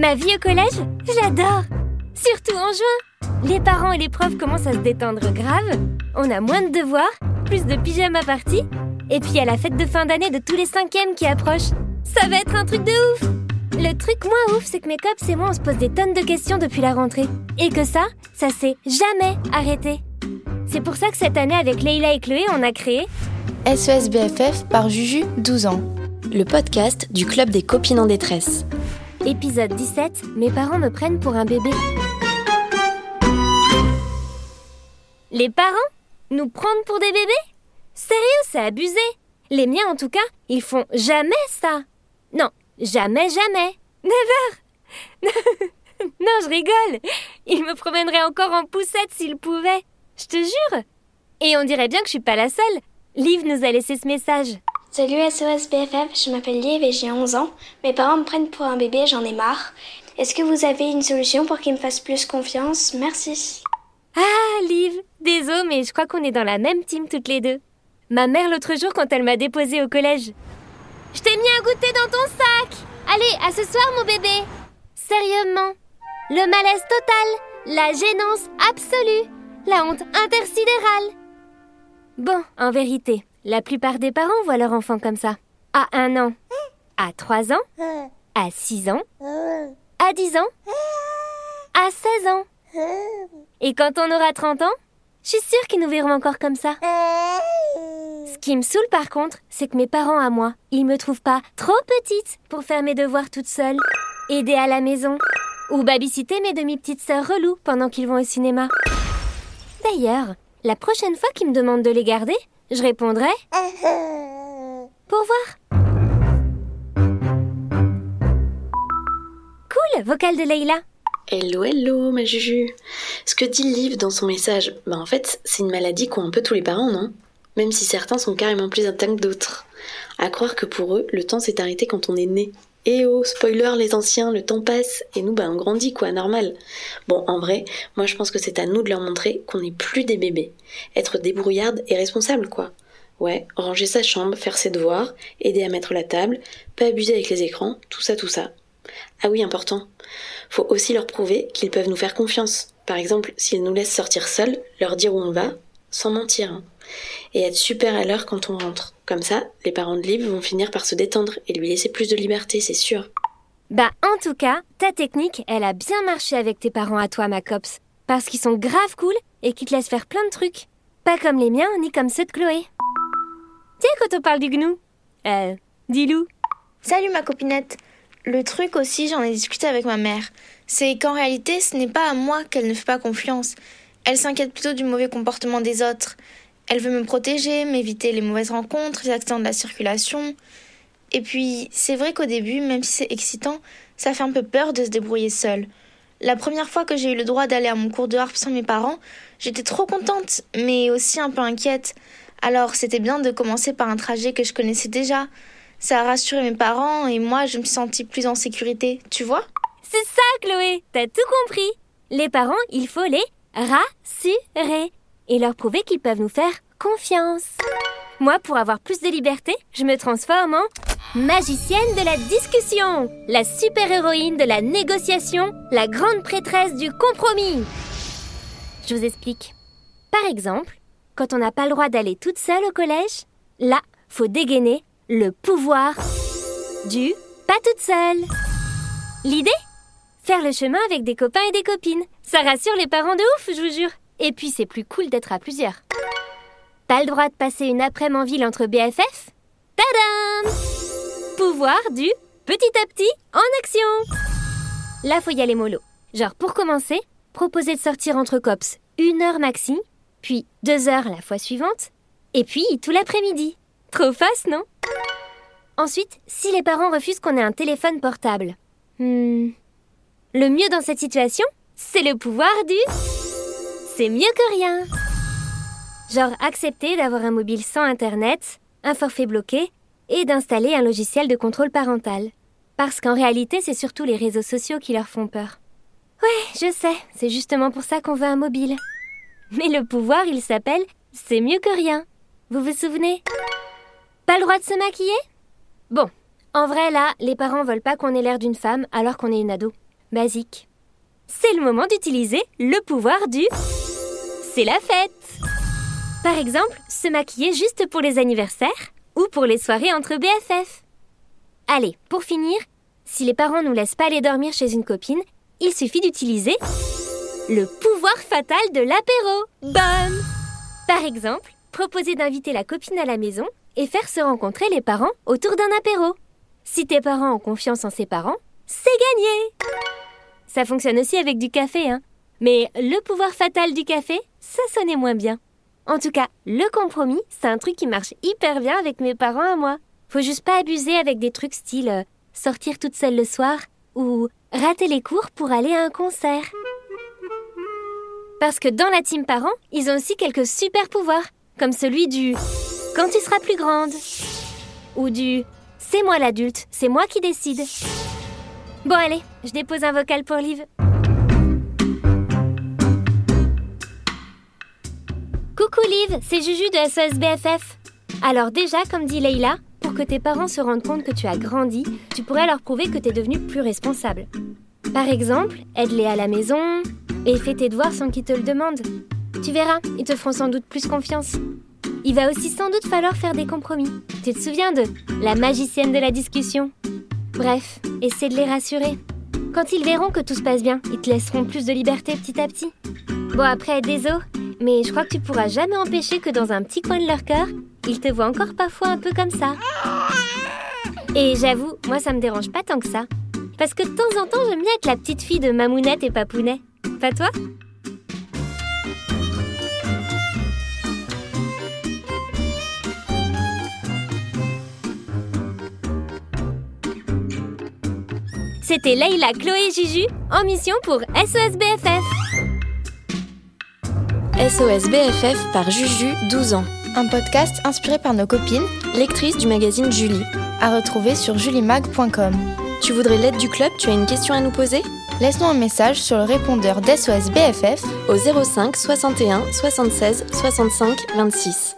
Ma vie au collège J'adore Surtout en juin Les parents et les profs commencent à se détendre grave, on a moins de devoirs, plus de pyjama parties, et puis a la fête de fin d'année de tous les cinquièmes qui approche. Ça va être un truc de ouf Le truc moins ouf, c'est que mes cops et moi on se pose des tonnes de questions depuis la rentrée. Et que ça, ça s'est jamais arrêté. C'est pour ça que cette année avec Leila et Chloé, on a créé SES BFF par Juju, 12 ans. Le podcast du Club des copines en détresse. Épisode 17, mes parents me prennent pour un bébé. Les parents Nous prendre pour des bébés? Sérieux, c'est abusé. Les miens en tout cas, ils font jamais ça. Non, jamais, jamais. Never Non, je rigole. Ils me promèneraient encore en poussette s'ils pouvaient. Je te jure. Et on dirait bien que je suis pas la seule. Liv nous a laissé ce message. Salut SOS BFF, je m'appelle Liv et j'ai 11 ans. Mes parents me prennent pour un bébé, j'en ai marre. Est-ce que vous avez une solution pour qu'ils me fassent plus confiance? Merci. Ah, Liv, désolé, mais je crois qu'on est dans la même team toutes les deux. Ma mère l'autre jour quand elle m'a déposée au collège. Je t'ai mis un goûter dans ton sac Allez, à ce soir mon bébé Sérieusement Le malaise total La gênance absolue La honte intersidérale Bon, en vérité, la plupart des parents voient leur enfant comme ça. À un an, à trois ans, à six ans, à dix ans, à seize ans. Et quand on aura 30 ans, je suis sûre qu'ils nous verront encore comme ça. Ce qui me saoule par contre, c'est que mes parents à moi, ils me trouvent pas trop petite pour faire mes devoirs toute seule, aider à la maison, ou babysitter mes demi-petites sœurs reloues pendant qu'ils vont au cinéma. D'ailleurs, la prochaine fois qu'ils me demandent de les garder, je répondrai Pour voir. Cool, vocal de Leïla. Hello, hello, ma Juju. Ce que dit Liv dans son message, bah en fait, c'est une maladie qu'ont un peu tous les parents, non? Même si certains sont carrément plus atteints que d'autres. À croire que pour eux, le temps s'est arrêté quand on est né. Et oh, spoiler les anciens, le temps passe, et nous, bah on grandit quoi, normal. Bon, en vrai, moi je pense que c'est à nous de leur montrer qu'on n'est plus des bébés. Être débrouillarde et responsable quoi. Ouais, ranger sa chambre, faire ses devoirs, aider à mettre la table, pas abuser avec les écrans, tout ça, tout ça. Ah oui, important. Faut aussi leur prouver qu'ils peuvent nous faire confiance. Par exemple, s'ils nous laissent sortir seuls, leur dire où on va, sans mentir. hein. Et être super à l'heure quand on rentre. Comme ça, les parents de Liv vont finir par se détendre et lui laisser plus de liberté, c'est sûr. Bah, en tout cas, ta technique, elle a bien marché avec tes parents à toi, ma copse. Parce qu'ils sont grave cool et qu'ils te laissent faire plein de trucs. Pas comme les miens, ni comme ceux de Chloé. Tiens, quand on parle du gnou. Euh, dis-Lou. Salut ma copinette. Le truc aussi, j'en ai discuté avec ma mère. C'est qu'en réalité, ce n'est pas à moi qu'elle ne fait pas confiance. Elle s'inquiète plutôt du mauvais comportement des autres. Elle veut me protéger, m'éviter les mauvaises rencontres, les accidents de la circulation. Et puis, c'est vrai qu'au début, même si c'est excitant, ça fait un peu peur de se débrouiller seule. La première fois que j'ai eu le droit d'aller à mon cours de harpe sans mes parents, j'étais trop contente, mais aussi un peu inquiète. Alors, c'était bien de commencer par un trajet que je connaissais déjà. Ça a rassuré mes parents et moi, je me suis sentie plus en sécurité, tu vois? C'est ça, Chloé. T'as tout compris. Les parents, il faut les rassurer et leur prouver qu'ils peuvent nous faire confiance. Moi, pour avoir plus de liberté, je me transforme en magicienne de la discussion, la super-héroïne de la négociation, la grande prêtresse du compromis. Je vous explique. Par exemple, quand on n'a pas le droit d'aller toute seule au collège, là, faut dégainer le pouvoir du pas toute seule. L'idée? Faire le chemin avec des copains et des copines. Ça rassure les parents de ouf, je vous jure. Et puis c'est plus cool d'être à plusieurs. Pas le droit de passer une après-midi en ville entre BFF Tadam Pouvoir du petit à petit en action Là, faut y aller mollo. Genre, pour commencer, proposer de sortir entre cops une heure maxi, puis deux heures la fois suivante, et puis tout l'après-midi. Trop face, non? Ensuite, si les parents refusent qu'on ait un téléphone portable, hmm, le mieux dans cette situation, c'est le pouvoir du... C'est mieux que rien Genre accepter d'avoir un mobile sans Internet, un forfait bloqué, et d'installer un logiciel de contrôle parental. Parce qu'en réalité, c'est surtout les réseaux sociaux qui leur font peur. Ouais, je sais, c'est justement pour ça qu'on veut un mobile. Mais le pouvoir, il s'appelle C'est mieux que rien. Vous vous souvenez? Pas le droit de se maquiller? Bon, en vrai là, les parents veulent pas qu'on ait l'air d'une femme alors qu'on est une ado. basique. C'est le moment d'utiliser le pouvoir du C'est la fête. Par exemple, se maquiller juste pour les anniversaires ou pour les soirées entre BFF. Allez, pour finir, si les parents nous laissent pas aller dormir chez une copine, il suffit d'utiliser le pouvoir fatal de l'apéro. Bonne Par exemple, proposer d'inviter la copine à la maison et faire se rencontrer les parents autour d'un apéro. Si tes parents ont confiance en ses parents, c'est gagné Ça fonctionne aussi avec du café, hein. Mais le pouvoir fatal du café, ça sonnait moins bien. En tout cas, le compromis, c'est un truc qui marche hyper bien avec mes parents à moi. Faut juste pas abuser avec des trucs style euh, sortir toute seule le soir ou rater les cours pour aller à un concert. Parce que dans la team parents, ils ont aussi quelques super pouvoirs, comme celui du quand tu seras plus grande ou du c'est moi l'adulte, c'est moi qui décide. Bon allez, je dépose un vocal pour Liv. C'est Juju de SOS BFF. Alors déjà, comme dit Leïla, pour que tes parents se rendent compte que tu as grandi, tu pourrais leur prouver que tu es devenu plus responsable. Par exemple, aide-les à la maison et fais tes devoirs sans qu'ils te le demandent. Tu verras, ils te feront sans doute plus confiance. Il va aussi sans doute falloir faire des compromis. Tu te souviens de la magicienne de la discussion? Bref, essaie de les rassurer. Quand ils verront que tout se passe bien, ils te laisseront plus de liberté petit à petit. Bon après, désolé, mais je crois que tu pourras jamais empêcher que dans un petit coin de leur cœur, ils te voient encore parfois un peu comme ça. Et j'avoue, moi ça me dérange pas tant que ça. Parce que de temps en temps, j'aime bien être la petite fille de Mamounette et Papounet. Pas toi? C'était Leïla, Chloé et Juju en mission pour SOS BFF. SOS BFF par Juju, 12 ans. Un podcast inspiré par nos copines, lectrice du magazine Julie. à retrouver sur julimag.com. Tu voudrais l'aide du club? Tu as une question à nous poser? Laisse-nous un message sur le répondeur d'SOS BFF Au 05 61 76 65 26.